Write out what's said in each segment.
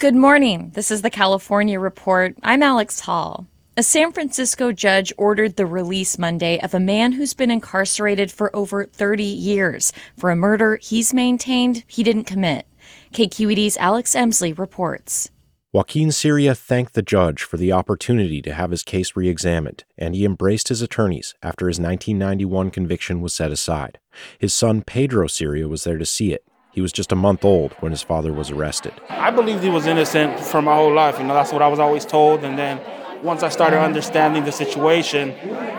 Good morning. This is the California Report. I'm Alex Hall. A San Francisco judge ordered the release Monday of a man who's been incarcerated for over 30 years for a murder he's maintained he didn't commit. KQED's Alex Emslie reports. Joaquin Ciria thanked the judge for the opportunity to have his case re examined, and he embraced his attorneys after his 1991 conviction was set aside. His son Pedro Ciria was there to see it, he was just a month old when his father was arrested. I believed he was innocent for my whole life. You know, that's what I was always told. And then once I started understanding the situation,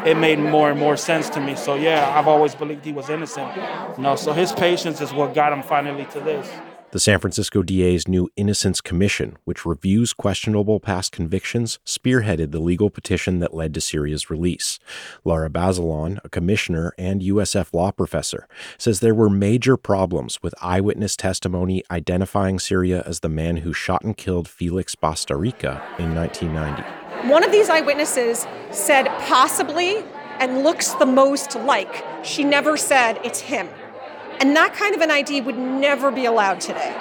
it made more and more sense to me. So yeah, I've always believed he was innocent. You know, so his patience is what got him finally to this. The San Francisco DA's new Innocence Commission, which reviews questionable past convictions, spearheaded the legal petition that led to Ciria's release. Lara Bazelon, a commissioner and USF law professor, says there were major problems with eyewitness testimony identifying Ciria as the man who shot and killed Felix Bastarrica in 1990. One of these eyewitnesses said possibly and looks the most like. She never said it's him. And that kind of an ID would never be allowed today.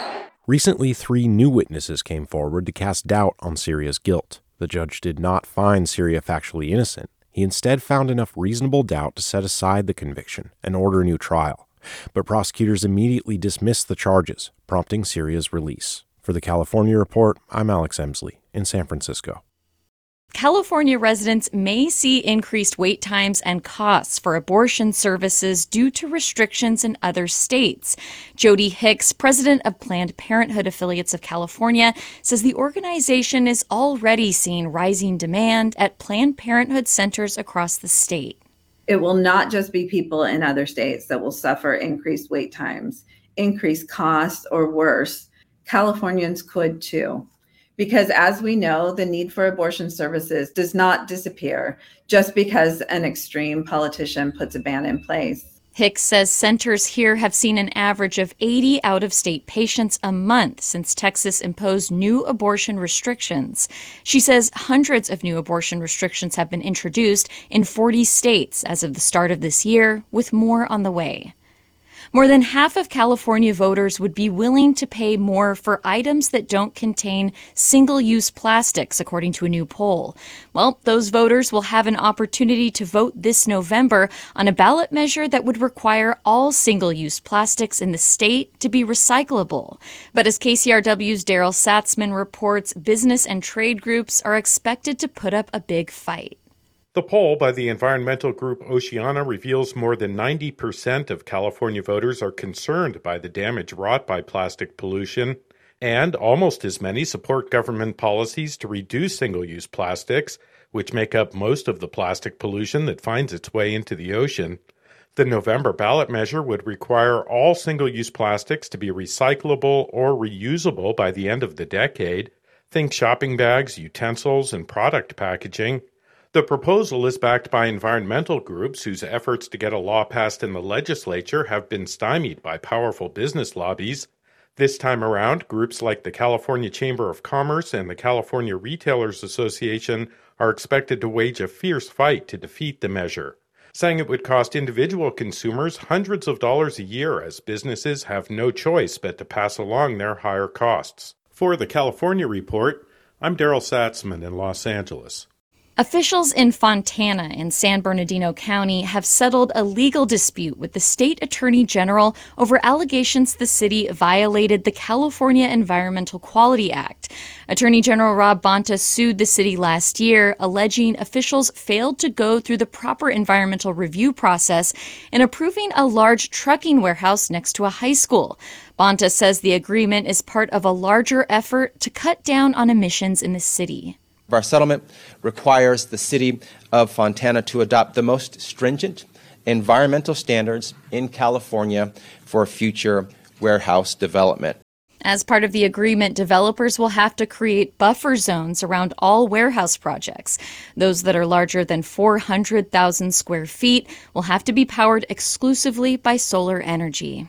Recently, three new witnesses came forward to cast doubt on Ciria's guilt. The judge did not find Ciria factually innocent. He instead found enough reasonable doubt to set aside the conviction and order a new trial. But prosecutors immediately dismissed the charges, prompting Ciria's release. For the California Report, I'm Alex Emslie in San Francisco. California residents may see increased wait times and costs for abortion services due to restrictions in other states. Jodi Hicks, president of Planned Parenthood Affiliates of California, says the organization is already seeing rising demand at Planned Parenthood centers across the state. It will not just be people in other states that will suffer increased wait times, increased costs, or worse. Californians could too because as we know, the need for abortion services does not disappear just because an extreme politician puts a ban in place. Hicks says centers here have seen an average of 80 out of state patients a month since Texas imposed new abortion restrictions. She says hundreds of new abortion restrictions have been introduced in 40 states as of the start of this year, with more on the way. More than half of California voters would be willing to pay more for items that don't contain single use plastics, according to a new poll. Well, those voters will have an opportunity to vote this November on a ballot measure that would require all single use plastics in the state to be recyclable. But as KCRW's Daryl Satzman reports, business and trade groups are expected to put up a big fight. The poll by the environmental group Oceana reveals more than 90% of California voters are concerned by the damage wrought by plastic pollution, and almost as many support government policies to reduce single use plastics, which make up most of the plastic pollution that finds its way into the ocean. The November ballot measure would require all single use plastics to be recyclable or reusable by the end of the decade. Think shopping bags, utensils, and product packaging. The proposal is backed by environmental groups whose efforts to get a law passed in the legislature have been stymied by powerful business lobbies. This time around, groups like the California Chamber of Commerce and the California Retailers Association are expected to wage a fierce fight to defeat the measure, saying it would cost individual consumers hundreds of dollars a year as businesses have no choice but to pass along their higher costs. For the California Report, I'm Daryl Satzman in Los Angeles. Officials in Fontana in San Bernardino County have settled a legal dispute with the state attorney general over allegations the city violated the California Environmental Quality Act. Attorney General Rob Bonta sued the city last year, alleging officials failed to go through the proper environmental review process in approving a large trucking warehouse next to a high school. Bonta says the agreement is part of a larger effort to cut down on emissions in the city. Our settlement requires the city of Fontana to adopt the most stringent environmental standards in California for future warehouse development. As part of the agreement, developers will have to create buffer zones around all warehouse projects. Those that are larger than 400,000 square feet will have to be powered exclusively by solar energy.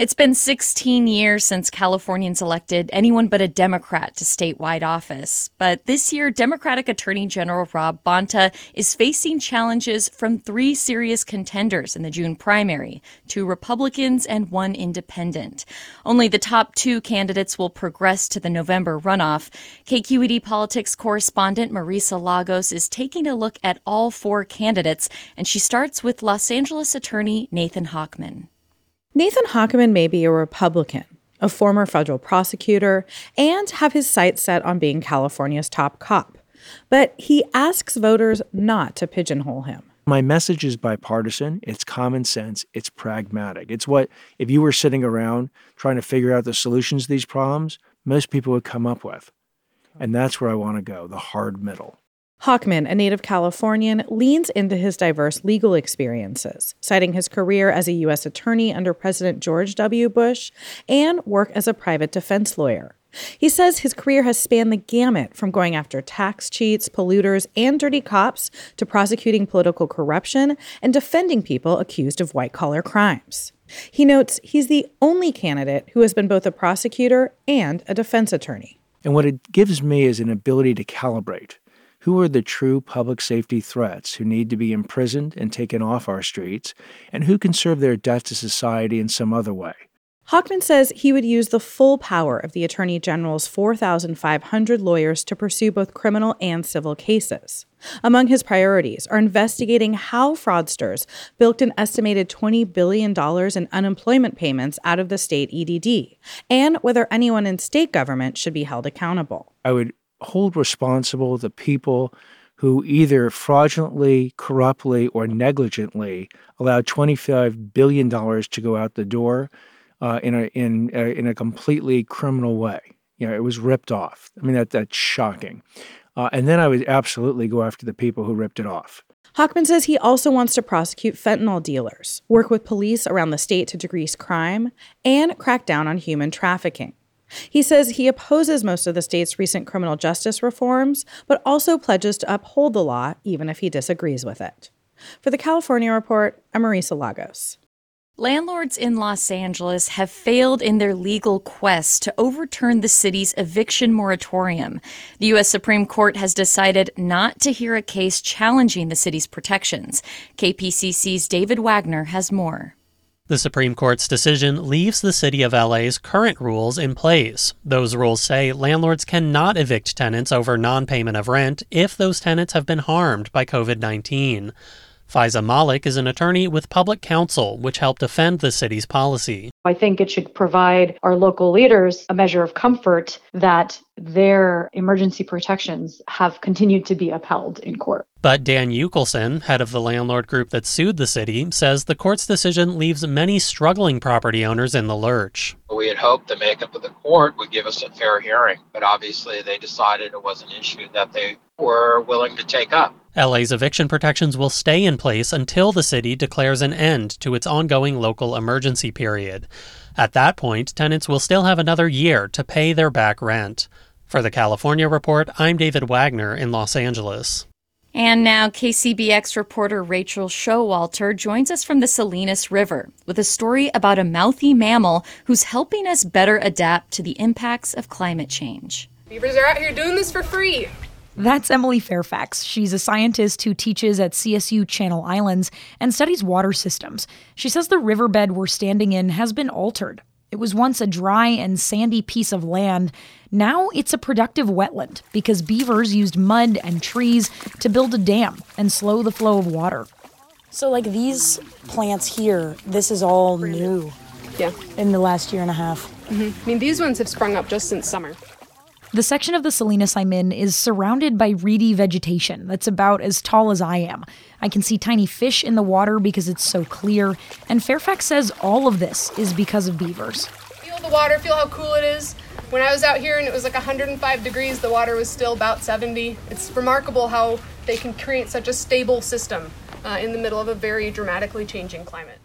It's been 16 years since Californians elected anyone but a Democrat to statewide office. But this year, Democratic Attorney General Rob Bonta is facing challenges from three serious contenders in the June primary two Republicans and one independent. Only the top two candidates will progress to the November runoff. KQED politics correspondent Marisa Lagos is taking a look at all four candidates, and she starts with Los Angeles attorney Nathan Hochman. Nathan Hochman may be a Republican, a former federal prosecutor, and have his sights set on being California's top cop. But he asks voters not to pigeonhole him. My message is bipartisan, it's common sense, it's pragmatic. It's what, if you were sitting around trying to figure out the solutions to these problems, most people would come up with. And that's where I want to go the hard middle. Hochman, a native Californian, leans into his diverse legal experiences, citing his career as a U.S. attorney under President George W. Bush and work as a private defense lawyer. He says his career has spanned the gamut from going after tax cheats, polluters, and dirty cops to prosecuting political corruption and defending people accused of white collar crimes. He notes he's the only candidate who has been both a prosecutor and a defense attorney. And what it gives me is an ability to calibrate who are the true public safety threats who need to be imprisoned and taken off our streets, and who can serve their debt to society in some other way. Hochman says he would use the full power of the Attorney General's 4,500 lawyers to pursue both criminal and civil cases. Among his priorities are investigating how fraudsters bilked an estimated $20 billion in unemployment payments out of the state EDD, and whether anyone in state government should be held accountable. I would hold responsible the people who either fraudulently, corruptly, or negligently allowed $25 billion to go out the door uh, in, a, in, uh, in a completely criminal way. You know, it was ripped off. I mean, that, that's shocking. Uh, and then I would absolutely go after the people who ripped it off. Hochman says he also wants to prosecute fentanyl dealers, work with police around the state to decrease crime, and crack down on human trafficking. He says he opposes most of the state's recent criminal justice reforms, but also pledges to uphold the law even if he disagrees with it. For the California Report, I'm Marisa Lagos. Landlords in Los Angeles have failed in their legal quest to overturn the city's eviction moratorium. The U.S. Supreme Court has decided not to hear a case challenging the city's protections. KPCC's David Wagner has more. The Supreme Court's decision leaves the City of LA's current rules in place. Those rules say landlords cannot evict tenants over non payment of rent if those tenants have been harmed by COVID 19. Faizah Malik is an attorney with Public Counsel, which helped defend the city's policy. I think it should provide our local leaders a measure of comfort that their emergency protections have continued to be upheld in court. But Dan Yukelson, head of the landlord group that sued the city, says the court's decision leaves many struggling property owners in the lurch. We had hoped the makeup of the court would give us a fair hearing, but obviously they decided it was an issue that they were willing to take up. LA's eviction protections will stay in place until the city declares an end to its ongoing local emergency period. At that point, tenants will still have another year to pay their back rent. For the California Report, I'm David Wagner in Los Angeles. And now, KCBX reporter Rachel Showalter joins us from the Salinas River with a story about a mouthy mammal who's helping us better adapt to the impacts of climate change. Beavers are out here doing this for free. That's Emily Fairfax. She's a scientist who teaches at CSU Channel Islands and studies water systems. She says the riverbed we're standing in has been altered. It was once a dry and sandy piece of land. Now it's a productive wetland because beavers used mud and trees to build a dam and slow the flow of water. So, like these plants here, this is all new. Yeah. In the last year and a half. Mm-hmm. I mean, these ones have sprung up just since summer. The section of the Salinas I'm in is surrounded by reedy vegetation that's about as tall as I am. I can see tiny fish in the water because it's so clear, and Fairfax says all of this is because of beavers. Feel the water, feel how cool it is. When I was out here and it was like 105 degrees, the water was still about 70. It's remarkable how they can create such a stable system uh, in the middle of a very dramatically changing climate.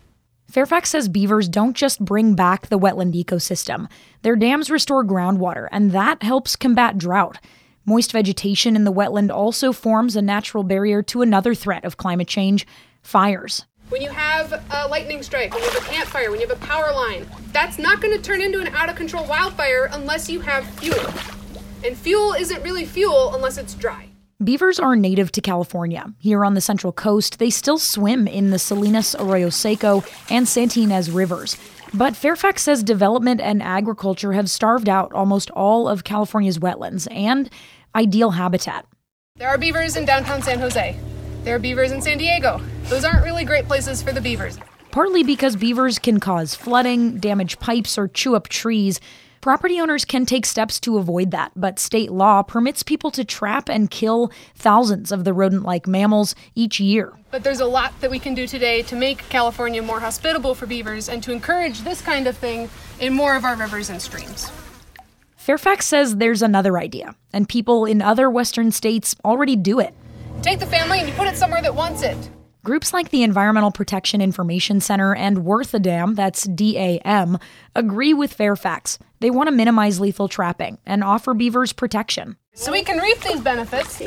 Fairfax says beavers don't just bring back the wetland ecosystem. Their dams restore groundwater, and that helps combat drought. Moist vegetation in the wetland also forms a natural barrier to another threat of climate change fires. When you have a lightning strike, when you have a campfire, when you have a power line, that's not going to turn into an out of control wildfire unless you have fuel. And fuel isn't really fuel unless it's dry. Beavers are native to California. Here on the Central Coast, they still swim in the Salinas, Arroyo Seco, and Santa Ynez rivers. But Fairfax says development and agriculture have starved out almost all of California's wetlands and ideal habitat. There are beavers in downtown San Jose. There are beavers in San Diego. Those aren't really great places for the beavers. Partly because beavers can cause flooding, damage pipes, or chew up trees. Property owners can take steps to avoid that, but state law permits people to trap and kill thousands of the rodent like mammals each year. But there's a lot that we can do today to make California more hospitable for beavers and to encourage this kind of thing in more of our rivers and streams. Fairfax says there's another idea, and people in other Western states already do it. Take the family and you put it somewhere that wants it. Groups like the Environmental Protection Information Center and Worth a Dam, that's DAM, agree with Fairfax. They want to minimize lethal trapping and offer beavers protection. So we can reap these benefits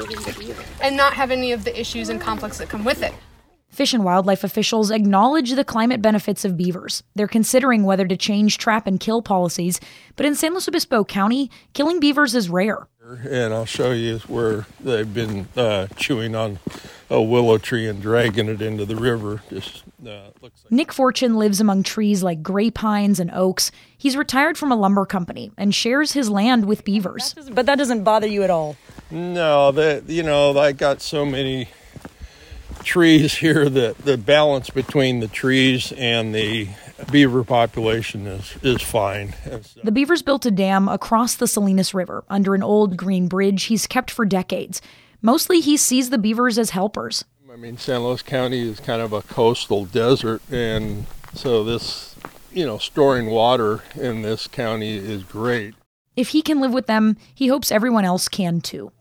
and not have any of the issues and conflicts that come with it. Fish and wildlife officials acknowledge the climate benefits of beavers. They're considering whether to change trap and kill policies, but in San Luis Obispo County, killing beavers is rare. And I'll show you where they've been uh, chewing on a willow tree and dragging it into the river. Just uh, looks like Nick Fortune lives among trees like gray pines and oaks. He's retired from a lumber company and shares his land with beavers. That but that doesn't bother you at all. No, that you know, I got so many trees here that the balance between the trees and the beaver population is is fine. Uh, the beavers built a dam across the Salinas River under an old green bridge he's kept for decades. Mostly he sees the beavers as helpers. I mean, San Luis County is kind of a coastal desert, and so this, you know, storing water in this county is great. If he can live with them, he hopes everyone else can too.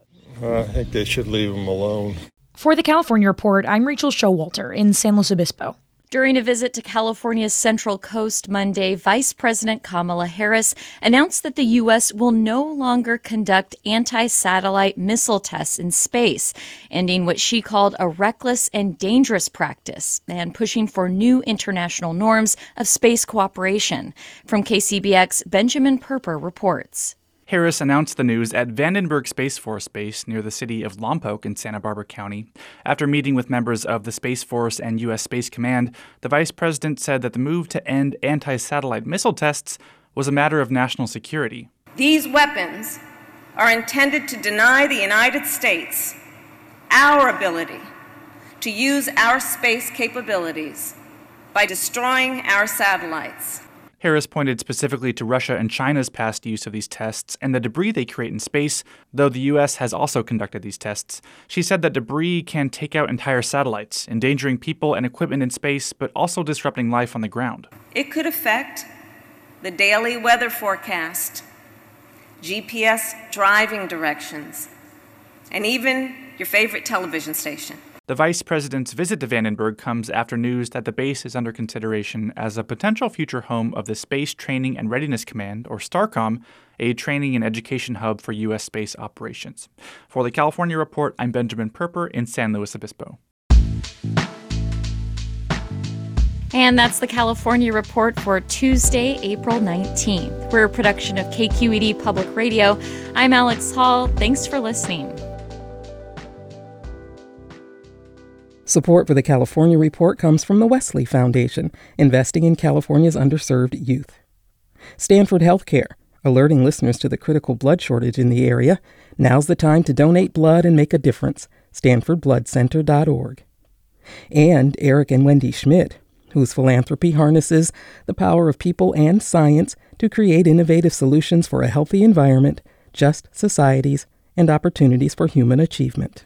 Uh, I think they should leave them alone. For the California Report, I'm Rachel Showalter in San Luis Obispo. During a visit to California's Central Coast Monday, Vice President Kamala Harris announced that the U.S. will no longer conduct anti satellite missile tests in space, ending what she called a reckless and dangerous practice and pushing for new international norms of space cooperation. From KCBX, Benjamin Purper reports. Harris announced the news at Vandenberg Space Force Base near the city of Lompoc in Santa Barbara County. After meeting with members of the Space Force and U.S. Space Command, the vice president said that the move to end anti satellite missile tests was a matter of national security. These weapons are intended to deny the United States our ability to use our space capabilities by destroying our satellites. Harris pointed specifically to Russia and China's past use of these tests and the debris they create in space, though the U.S. has also conducted these tests. She said that debris can take out entire satellites, endangering people and equipment in space, but also disrupting life on the ground. It could affect the daily weather forecast, GPS driving directions, and even your favorite television station. The vice president's visit to Vandenberg comes after news that the base is under consideration as a potential future home of the Space Training and Readiness Command, or STARCOM, a training and education hub for U.S. space operations. For the California Report, I'm Benjamin Purper in San Luis Obispo. And that's the California Report for Tuesday, April 19th. We're a production of KQED Public Radio. I'm Alex Hall. Thanks for listening. Support for the California Report comes from the Wesley Foundation, investing in California's underserved youth. Stanford Healthcare, alerting listeners to the critical blood shortage in the area. Now's the time to donate blood and make a difference. StanfordBloodCenter.org. And Eric and Wendy Schmidt, whose philanthropy harnesses the power of people and science to create innovative solutions for a healthy environment, just societies, and opportunities for human achievement.